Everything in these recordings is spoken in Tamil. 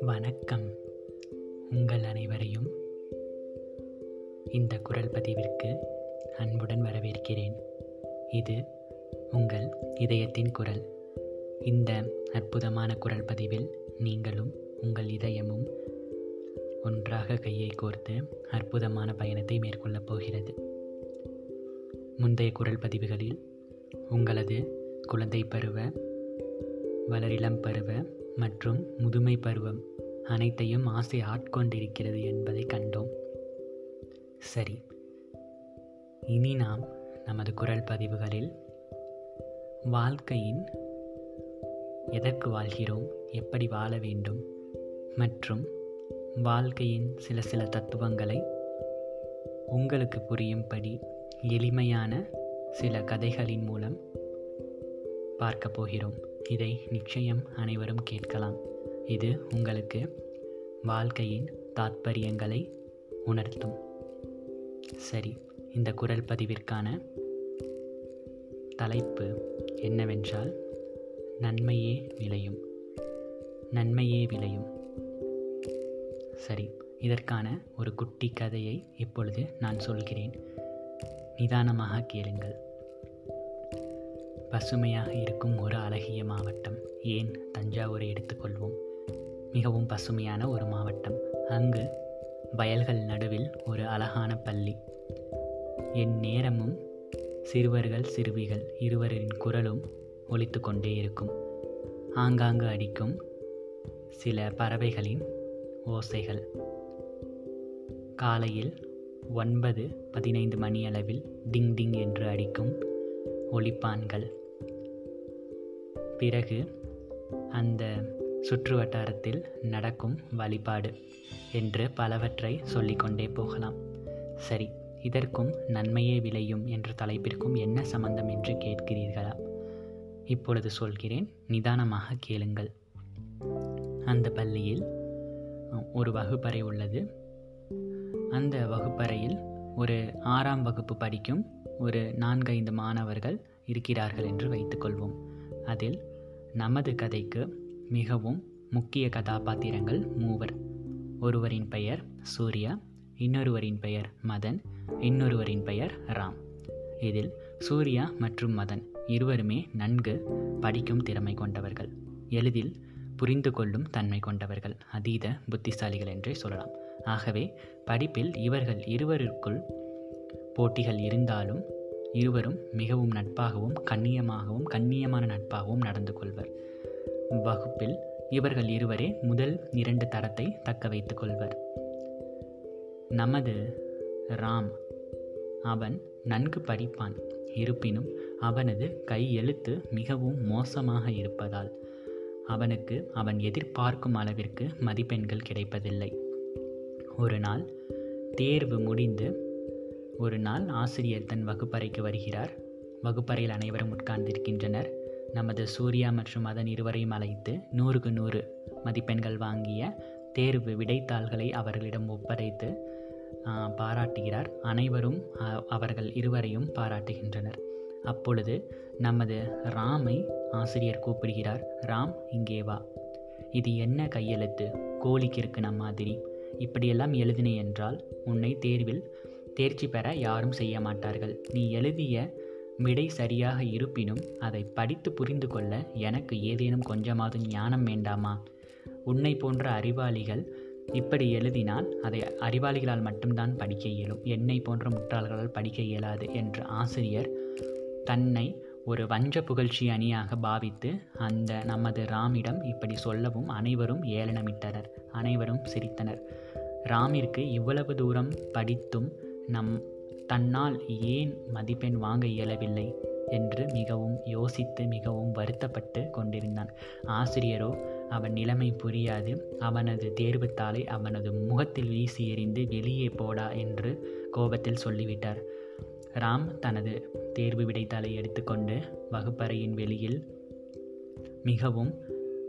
வணக்கம். உங்கள் அனைவரையும் இந்த குரல் பதிவிற்கு அன்புடன் வரவேற்கிறேன். இது உங்கள் இதயத்தின் குரல். இந்த அற்புதமான குரல் பதிவில் நீங்களும் உங்கள் இதயமும் ஒன்றாக கையை கோர்த்து அற்புதமான பயணத்தை மேற்கொள்ளப் போகிறது. முந்தைய குரல் பதிவுகளில் உங்களது குழந்தை பருவ வளரிளம் பருவ மற்றும் முதுமை பருவம் அனைத்தையும் ஆசை ஆட்கொண்டிருக்கிறது என்பதை கண்டோம். சரி இனி நாம் நமது குரல் பதிவுகளில் வாழ்க்கையின் எதற்கு வாழ்கிறோம் எப்படி வாழ வேண்டும் மற்றும் வாழ்க்கையின் சில சில தத்துவங்களை உங்களுக்கு புரியும்படி எளிமையான சில கதைகளின் மூலம் பார்க்க போகிறோம். இதை நிச்சயம் அனைவரும் கேட்கலாம். இது உங்களுக்கு வாழ்க்கையின் தாத்பரியங்களை உணர்த்தும். சரி இந்த குரல் பதிவிற்கான தலைப்பு என்னவென்றால் நன்மையே விளையும். நன்மையே விளையும். சரி இதற்கான ஒரு குட்டி கதையை இப்பொழுது நான் சொல்கிறேன். நிதானமாக கேளுங்கள். பசுமையாக இருக்கும் ஒரு அழகிய மாவட்டம் ஏன் தஞ்சாவூரை எடுத்துக்கொள்வோம்? மிகவும் பசுமையான ஒரு மாவட்டம். அங்கு வயல்கள் நடுவில் ஒரு அழகான பள்ளி. என் நேரமும் சிறுவர்கள் சிறுவிகள் இருவரின் குரலும் ஒலித்து கொண்டே இருக்கும். ஆங்காங்கு அடிக்கும் சில பறவைகளின் ஓசைகள். காலையில் ஒன்பது பதினைந்து மணியளவில் டிங் டிங் என்று அடிக்கும் ஒளிப்பான்கள். பிறகு அந்த சுற்று வட்டாரத்தில் நடக்கும் வழிபாடு என்று பலவற்றை சொல்லிக்கொண்டே போகலாம். சரி இதற்கும் நன்மையே விளையும் என்ற தலைப்பிற்கும் என்ன சம்பந்தம் என்று கேட்கிறீர்களா? இப்பொழுது சொல்கிறேன் நிதானமாக கேளுங்கள். அந்த பள்ளியில் ஒரு வகுப்பறை உள்ளது. அந்த வகுப்பறையில் ஒரு ஆறாம் வகுப்பு படிக்கும் ஒரு நான்கைந்து மாணவர்கள் இருக்கிறார்கள் என்று வைத்துக்கொள்வோம். அதில் நமது கதைக்கு மிகவும் முக்கிய கதாபாத்திரங்கள் மூவர். ஒருவரின் பெயர் சூர்யா இன்னொருவரின் பெயர் மதன் இன்னொருவரின் பெயர் ராம். இதில் சூர்யா மற்றும் மதன் இருவருமே நன்கு படிக்கும் திறமை கொண்டவர்கள். எளிதில் புரிந்து கொள்ளும் தன்மை கொண்டவர்கள் அதீத புத்திசாலிகள் என்றே சொல்லலாம். ஆகவே படிப்பில் இவர்கள் இருவருக்குள் போட்டிகள் இருந்தாலும் இருவரும் மிகவும் நட்பாகவும் கண்ணியமாகவும் கண்ணியமான நட்பாகவும் நடந்து கொள்வர். வகுப்பில் இவர்கள் இருவரே முதல் இரண்டு தரத்தை தக்க வைத்துக் கொள்வர். நமது ராம் அவன் நன்கு படிப்பான். இருப்பினும் அவனது கை எழுத்து மிகவும் மோசமாக இருப்பதால் அவனுக்கு அவன் எதிர்பார்க்கும் அளவிற்கு மதிப்பெண்கள் கிடைப்பதில்லை. ஒரு நாள் தேர்வு முடிந்து ஒரு நாள் ஆசிரியர் தன் வகுப்பறைக்கு வருகிறார். வகுப்பறையில் அனைவரும் உட்கார்ந்திருக்கின்றனர். நமது சூர்யா மற்றும் அதன் இருவரையும் அழைத்து நூறுக்கு நூறு மதிப்பெண்கள் வாங்கிய தேர்வு விடைத்தாள்களை அவர்களிடம் ஒப்படைத்து பாராட்டுகிறார். அனைவரும் அவர்கள் இருவரையும் பாராட்டுகின்றனர். அப்பொழுது நமது ராமை ஆசிரியர் கூப்பிடுகிறார். ராம் இங்கே வா. இது என்ன கையெழுத்து? கோழிக்கு இருக்கிற மாதிரி. இப்படியெல்லாம் எழுதினே என்றால் உன்னை தேர்வில் தேர்ச்சி பெற யாரும் செய்ய மாட்டார்கள். நீ எழுதிய விடை சரியாக இருப்பினும் அதை படித்து புரிந்து கொள்ள எனக்கு ஏதேனும் கொஞ்சமாவது ஞானம் வேண்டாமா? உன்னை போன்ற அறிவாளிகள் இப்படி எழுதினால் அதை அறிவாளிகளால் மட்டும்தான் படிக்க இயலும். என்னை போன்ற முட்டாள்களால் படிக்க இயலாது என்று ஆசிரியர் தன்னை ஒரு வஞ்ச புகழ்ச்சி அணியாக பாவித்து அந்த நமது ராமிடம் இப்படி சொல்லவும் அனைவரும் ஏளனமிட்டனர். அனைவரும் சிரித்தனர். ராமிற்கு இவ்வளவு தூரம் படித்தும் நம் தன்னால் ஏன் மதிப்பெண் வாங்க இயலவில்லை? என்று மிகவும் யோசித்து மிகவும் வருத்தப்பட்டு கொண்டிருந்தான். ஆசிரியரோ அவன் நிலைமை புரியாது. அவனது தேர்வுத்தாளை அவனது முகத்தில் வீசி எறிந்து வெளியே போடா என்று கோபத்தில் சொல்லிவிட்டார். ராம் தனது தேர்வு விடைத்தாளை எடுத்துக்கொண்டு வகுப்பறையின் வெளியில் மிகவும்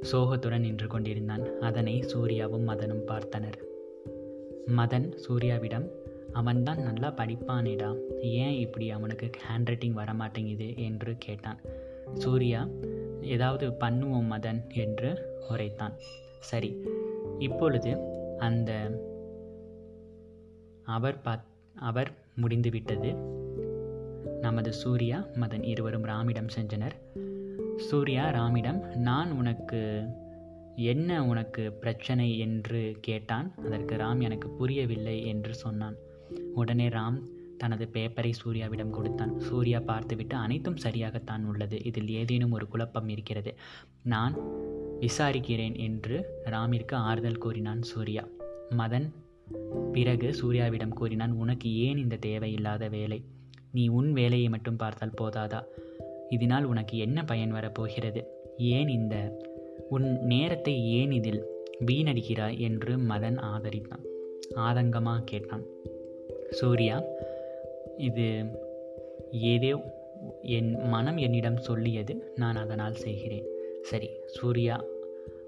சோகத்துடன் நின்று கொண்டிருந்தான். அதனை சூர்யாவும் மதனும் பார்த்தனர். மதன் சூர்யாவிடம் அவன்தான் நல்லா படிப்பானேடா. ஏன் இப்படி அவனுக்கு ஹேண்ட் ரைட்டிங் வர மாட்டேங்குது என்று கேட்டான். சூர்யா ஏதாவது பண்ணுவோம் மதன் என்று உரைத்தான். சரி. இப்பொழுது அந்த அவர் பாத் அவர் முடிந்துவிட்டது. நமது சூர்யா மதன் இருவரும் ராமிடம் சென்றனர். சூர்யா ராமிடம் நான் உனக்கு என்ன உனக்கு பிரச்சனை என்று கேட்டான். அதற்கு ராம் எனக்கு புரியவில்லை என்று சொன்னான். உடனே ராம் தனது பேப்பரை சூர்யாவிடம் கொடுத்தான். சூர்யா பார்த்துவிட்டு அனைத்தும் சரியாகத்தான் உள்ளது. இதில் ஏதேனும் ஒரு குழப்பம் இருக்கிறது. நான் விசாரிக்கிறேன் என்று ராமிற்கு ஆறுதல் கூறினான் சூர்யா. மதன் பிறகு சூர்யாவிடம் கூறினான் உனக்கு ஏன் இந்த தேவையில்லாத வேலை? நீ உன் வேலையை மட்டும் பார்த்தால் போதாதா? இதனால் உனக்கு என்ன பயன் வரப்போகிறது? ஏன் இந்த? உன் நேரத்தை ஏன் இதில் வீணடிக்கிறாய் என்று மதன் ஆதரித்தான். ஆதங்கமாக கேட்டான். சூர்யா இது ஏதோ என் மனம் என்னிடம் சொல்லியது. நான் அதனால் செய்கிறேன். சரி சூர்யா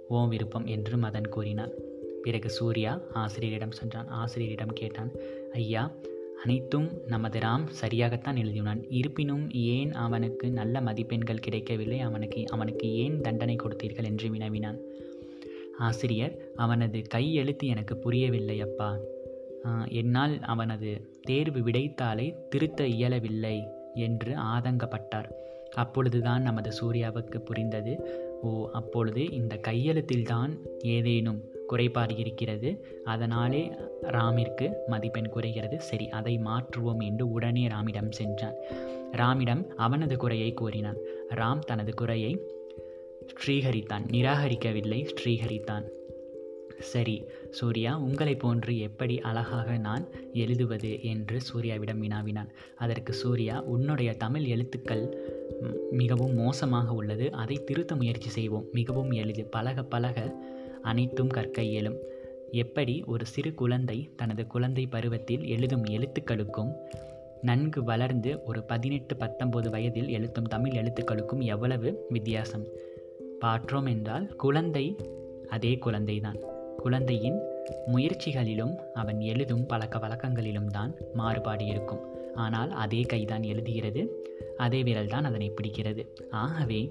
ஓ விருப்பம் என்று மதன் கூறினார் பிறகு சூர்யா ஆசிரியரிடம் சென்றான். ஆசிரியரிடம் கேட்டான் ஐயா அனைத்தும் நமது ராம் சரியாகத்தான் எழுதியுள்ளான் இருப்பினும் ஏன் அவனுக்கு நல்ல மதிப்பெண்கள் கிடைக்கவில்லை? அவனுக்கு அவனுக்கு ஏன் தண்டனை கொடுத்தீர்கள்? என்று வினவினான். ஆசிரியர் அவனது கையெழுத்து எனக்கு புரியவில்லை அப்பா. என்னால் அவனது தேர்வு விடைத்தாளை திருத்த இயலவில்லை என்று ஆதங்கப்பட்டார். அப்பொழுதுதான் நமது சூர்யாவுக்கு புரிந்தது. ஓ அப்பொழுது இந்த கையெழுத்தில்தான் ஏதேனும் குறைபாடு இருக்கிறது. அதனாலே ராமிற்கு மதிப்பெண் குறைகிறது. சரி அதை மாற்றுவோம் என்று உடனே ராமிடம் சென்றான். ராமிடம் அவனது குறையை கூறினான். ராம் தனது குறையை ஸ்ரீஹரித்தான் நிராகரிக்கவில்லை ஸ்ரீகரித்தான். சரி சூர்யா உங்களை போன்று எப்படி அழகாக நான் எழுதுவது என்று சூர்யாவிடம் வினாவினான். அதற்கு சூர்யா உன்னுடைய தமிழ் எழுத்துக்கள் மிகவும் மோசமாக உள்ளது. அதை திருத்த முயற்சி செய்வோம். மிகவும் எளிது. பழக பழக அனைத்தும் கற்க இயலும். எப்படி ஒரு சிறு குழந்தை தனது குழந்தை பருவத்தில் எழுதும் எழுத்துக்களுக்கும் நன்கு வளர்ந்து ஒரு பதினெட்டு பத்தொன்பது வயதில் எழுத்தும் தமிழ் எழுத்துக்களுக்கும் எவ்வளவு வித்தியாசம்? பாற்றோம் என்றால் குழந்தை அதே குழந்தைதான். குழந்தையின் முயற்சிகளிலும் அவன் எழுதும் பழக்க வழக்கங்களிலும் தான் மாறுபாடு இருக்கும். ஆனால் அதே கைதான் எழுதுகிறது அதே விரல்தான் அதனை பிடிக்கிறது. ஆகவே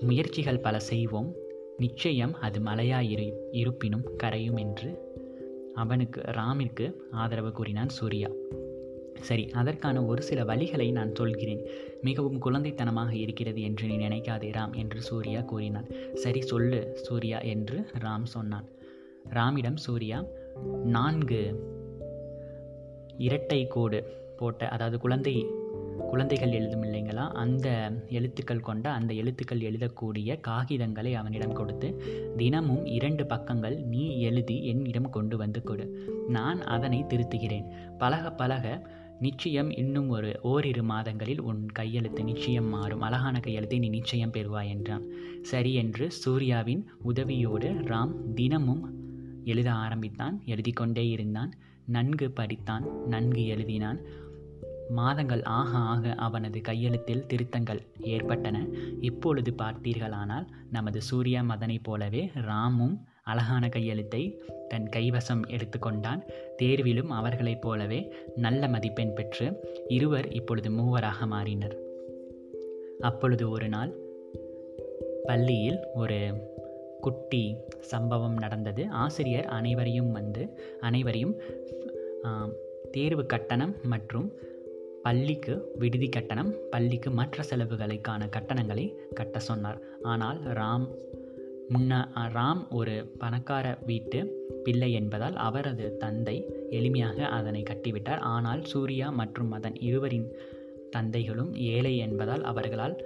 முயற்சிகள் பல செய்வோம் நிச்சயம் அது மலையாயிரு இருப்பினும் கரையும் என்று அவனுக்கு ராமிற்கு ஆதரவு கூறினான் சூர்யா. சரி அதற்கான ஒரு சில வழிகளை நான் சொல்கிறேன். மிகவும் குழந்தைத்தனமாக இருக்கிறது என்று நீ நினைக்காதே ராம் என்று சூர்யா கூறினான். சரி சொல்லு சூர்யா என்று ராம் சொன்னான். ராமிடம் சூர்யா நான்கு இரட்டை கோடு போட்ட அதாவது குழந்தை குழந்தைகள் எழுதும் இல்லைங்களா? அந்த எழுத்துக்கள் கொண்ட அந்த எழுத்துக்கள் எழுதக்கூடிய காகிதங்களை அவனிடம் கொடுத்து தினமும் இரண்டு பக்கங்கள் நீ எழுதி என்னிடம் கொண்டு வந்து கொடு. நான் அதனை திருத்துகிறேன். பழக பழக நிச்சயம் இன்னும் ஒரு ஓரிரு மாதங்களில் உன் கையெழுத்து நிச்சயம் மாறும். அழகான கையெழுத்தை நீ நிச்சயம் பெறுவாய் என்றான். சரி என்று சூர்யாவின் உதவியோடு ராம் தினமும் எழுத ஆரம்பித்தான் எழுதி கொண்டே இருந்தான். நன்கு படித்தான் நன்கு எழுதினான். மாதங்கள் ஆக ஆக அவனது கையெழுத்தில் திருத்தங்கள் ஏற்பட்டன. இப்பொழுது பார்த்தீர்களானால் நமது சூர்யா மதனைப் போலவே ராமும் அழகான கையெழுத்தை தன் கைவசம் எடுத்துக்கொண்டான் தேர்விலும் அவர்களைப் போலவே நல்ல மதிப்பெண் பெற்று இருவர் இப்பொழுது மூவராக மாறினர். அப்பொழுது ஒரு நாள் பள்ளியில் ஒரு குட்டி சம்பவம் நடந்தது. ஆசிரியர் அனைவரையும் வந்து அனைவரையும் தேர்வு கட்டணம் மற்றும் பள்ளிக்கு விடுதி கட்டணம் பள்ளிக்கு மற்ற செலவுகளுக்கான கட்டணங்களை கட்ட சொன்னார். ஆனால் ராம் முன்ன ராம் ஒரு பணக்கார வீட்டு பிள்ளை என்பதால் அவரது தந்தை எளிமையாக அதனை கட்டிவிட்டார். ஆனால் சூர்யா மற்றும் மதன் இருவரின் தந்தைகளும் ஏழை என்பதால் அவர்களால்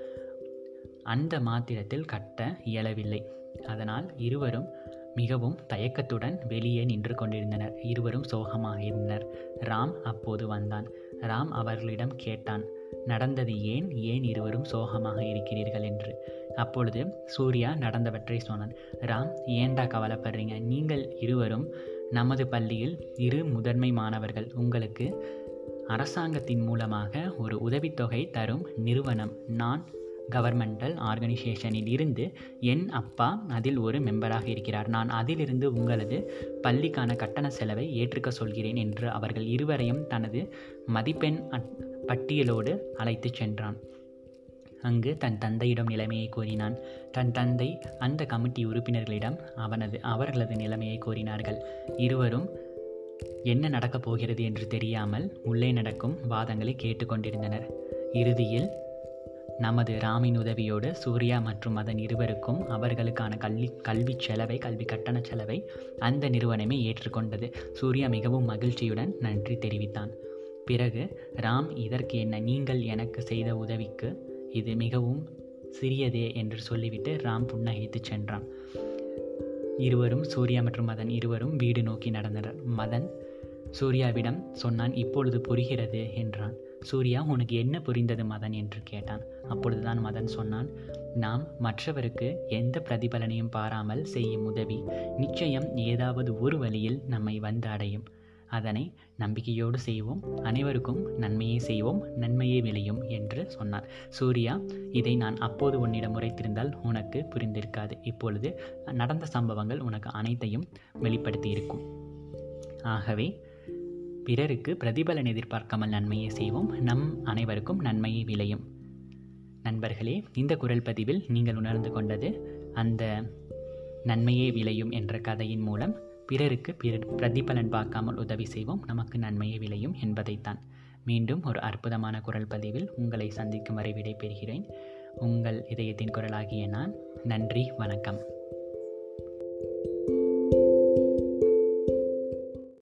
அந்த மாத்திரத்தில் கட்ட இயலவில்லை. அதனால் இருவரும் மிகவும் தயக்கத்துடன் வெளியே நின்று கொண்டிருந்தனர். இருவரும் சோகமாக இருந்தனர் ராம் அப்போது வந்தான். ராம் அவர்களிடம் கேட்டான் நடந்தது ஏன்? ஏன் இருவரும் சோகமாக இருக்கிறீர்கள்? என்று. அப்பொழுது சூர்யா நடந்தவற்றை சொன்னான் ராம் ஏண்டா கவலைப்படுறீங்க? நீங்கள் இருவரும் நமது பள்ளியில் இரு முதன்மை மாணவர்கள். உங்களுக்கு அரசாங்கத்தின் மூலமாக ஒரு உதவித்தொகை தரும் நிறுவனம். நான் கவர்மெண்டல் ஆர்கனைசேஷனில் இருந்து என் அப்பா அதில் ஒரு மெம்பராக இருக்கிறார். நான் அதிலிருந்து உங்களது பள்ளிக்கான கட்டண செலவை ஏற்றுக்க சொல்கிறேன் என்று அவர்கள் இருவரையும் தனது மதிப்பெண் பட்டியலோடு அழைத்துச் சென்றான். அங்கு தன் தந்தையிடம் நிலைமையை கூறினான். தன் தந்தை அந்த கமிட்டி உறுப்பினர்களிடம் அவனது அவர்களது நிலைமையை கூறினார்கள். இருவரும் என்ன நடக்கப் போகிறது என்று தெரியாமல் உள்ளே நடக்கும் வாதங்களை கேட்டுக்கொண்டிருந்தனர் இறுதியில் நமது ராமின் உதவியோடு சூர்யா மற்றும் அதன் இருவருக்கும் அவர்களுக்கான கல்வி கல்வி செலவை கல்வி கட்டண செலவை அந்த நிறுவனமே ஏற்றுக்கொண்டது. சூர்யா மிகவும் மகிழ்ச்சியுடன் நன்றி தெரிவித்தான். பிறகு ராம் இதற்கு என்ன நீங்கள் எனக்கு செய்த உதவிக்கு இது மிகவும் சிறியதே என்று சொல்லிவிட்டு ராம் புன்னகைத்து சென்றான். இருவரும் சூர்யா மற்றும் மதன் இருவரும் வீடு நோக்கி நடந்தனர். மதன் சூர்யாவிடம் சொன்னான் இப்பொழுது புரிகிறது என்றான். சூர்யா உனக்கு என்ன புரிந்தது மதன் என்று கேட்டான். அப்பொழுதுதான் மதன் சொன்னான் நாம் மற்றவருக்கு எந்த பிரதிபலனையும் பாராமல் செய்யும் உதவி நிச்சயம் ஏதாவது ஒரு வழியில் நம்மை வந்து அடையும். அதனை நம்பிக்கையோடு செய்வோம் அனைவருக்கும் நன்மையே செய்வோம் நன்மையே விளையும் என்று சொன்னார். சூர்யா இதை நான் அப்போது உன்னிடம் உரைத்திருந்தால் உனக்கு புரிந்திருக்காது. இப்பொழுது நடந்த சம்பவங்கள் உனக்கு அனைத்தையும் வெளிப்படுத்தி இருக்கும் ஆகவே பிறருக்கு பிரதிபலன் எதிர்பார்க்காமல் நன்மையை செய்வோம். நம் அனைவருக்கும் நன்மையை விளையும். நண்பர்களே இந்த குரல் பதிவில் நீங்கள் உணர்ந்து கொண்டது அந்த நன்மையே விளையும் என்ற கதையின் மூலம் பிறருக்கு பிற பிரதிபலன் பார்க்காமல் உதவி செய்வோம். நமக்கு நன்மையே விளையும் என்பதைத்தான். மீண்டும் ஒரு அற்புதமான குரல் பதிவில் உங்களை சந்திக்கும் வரை விடைபெறுகிறேன். உங்கள் இதயத்தின் குரலாகிய நான். நன்றி வணக்கம்.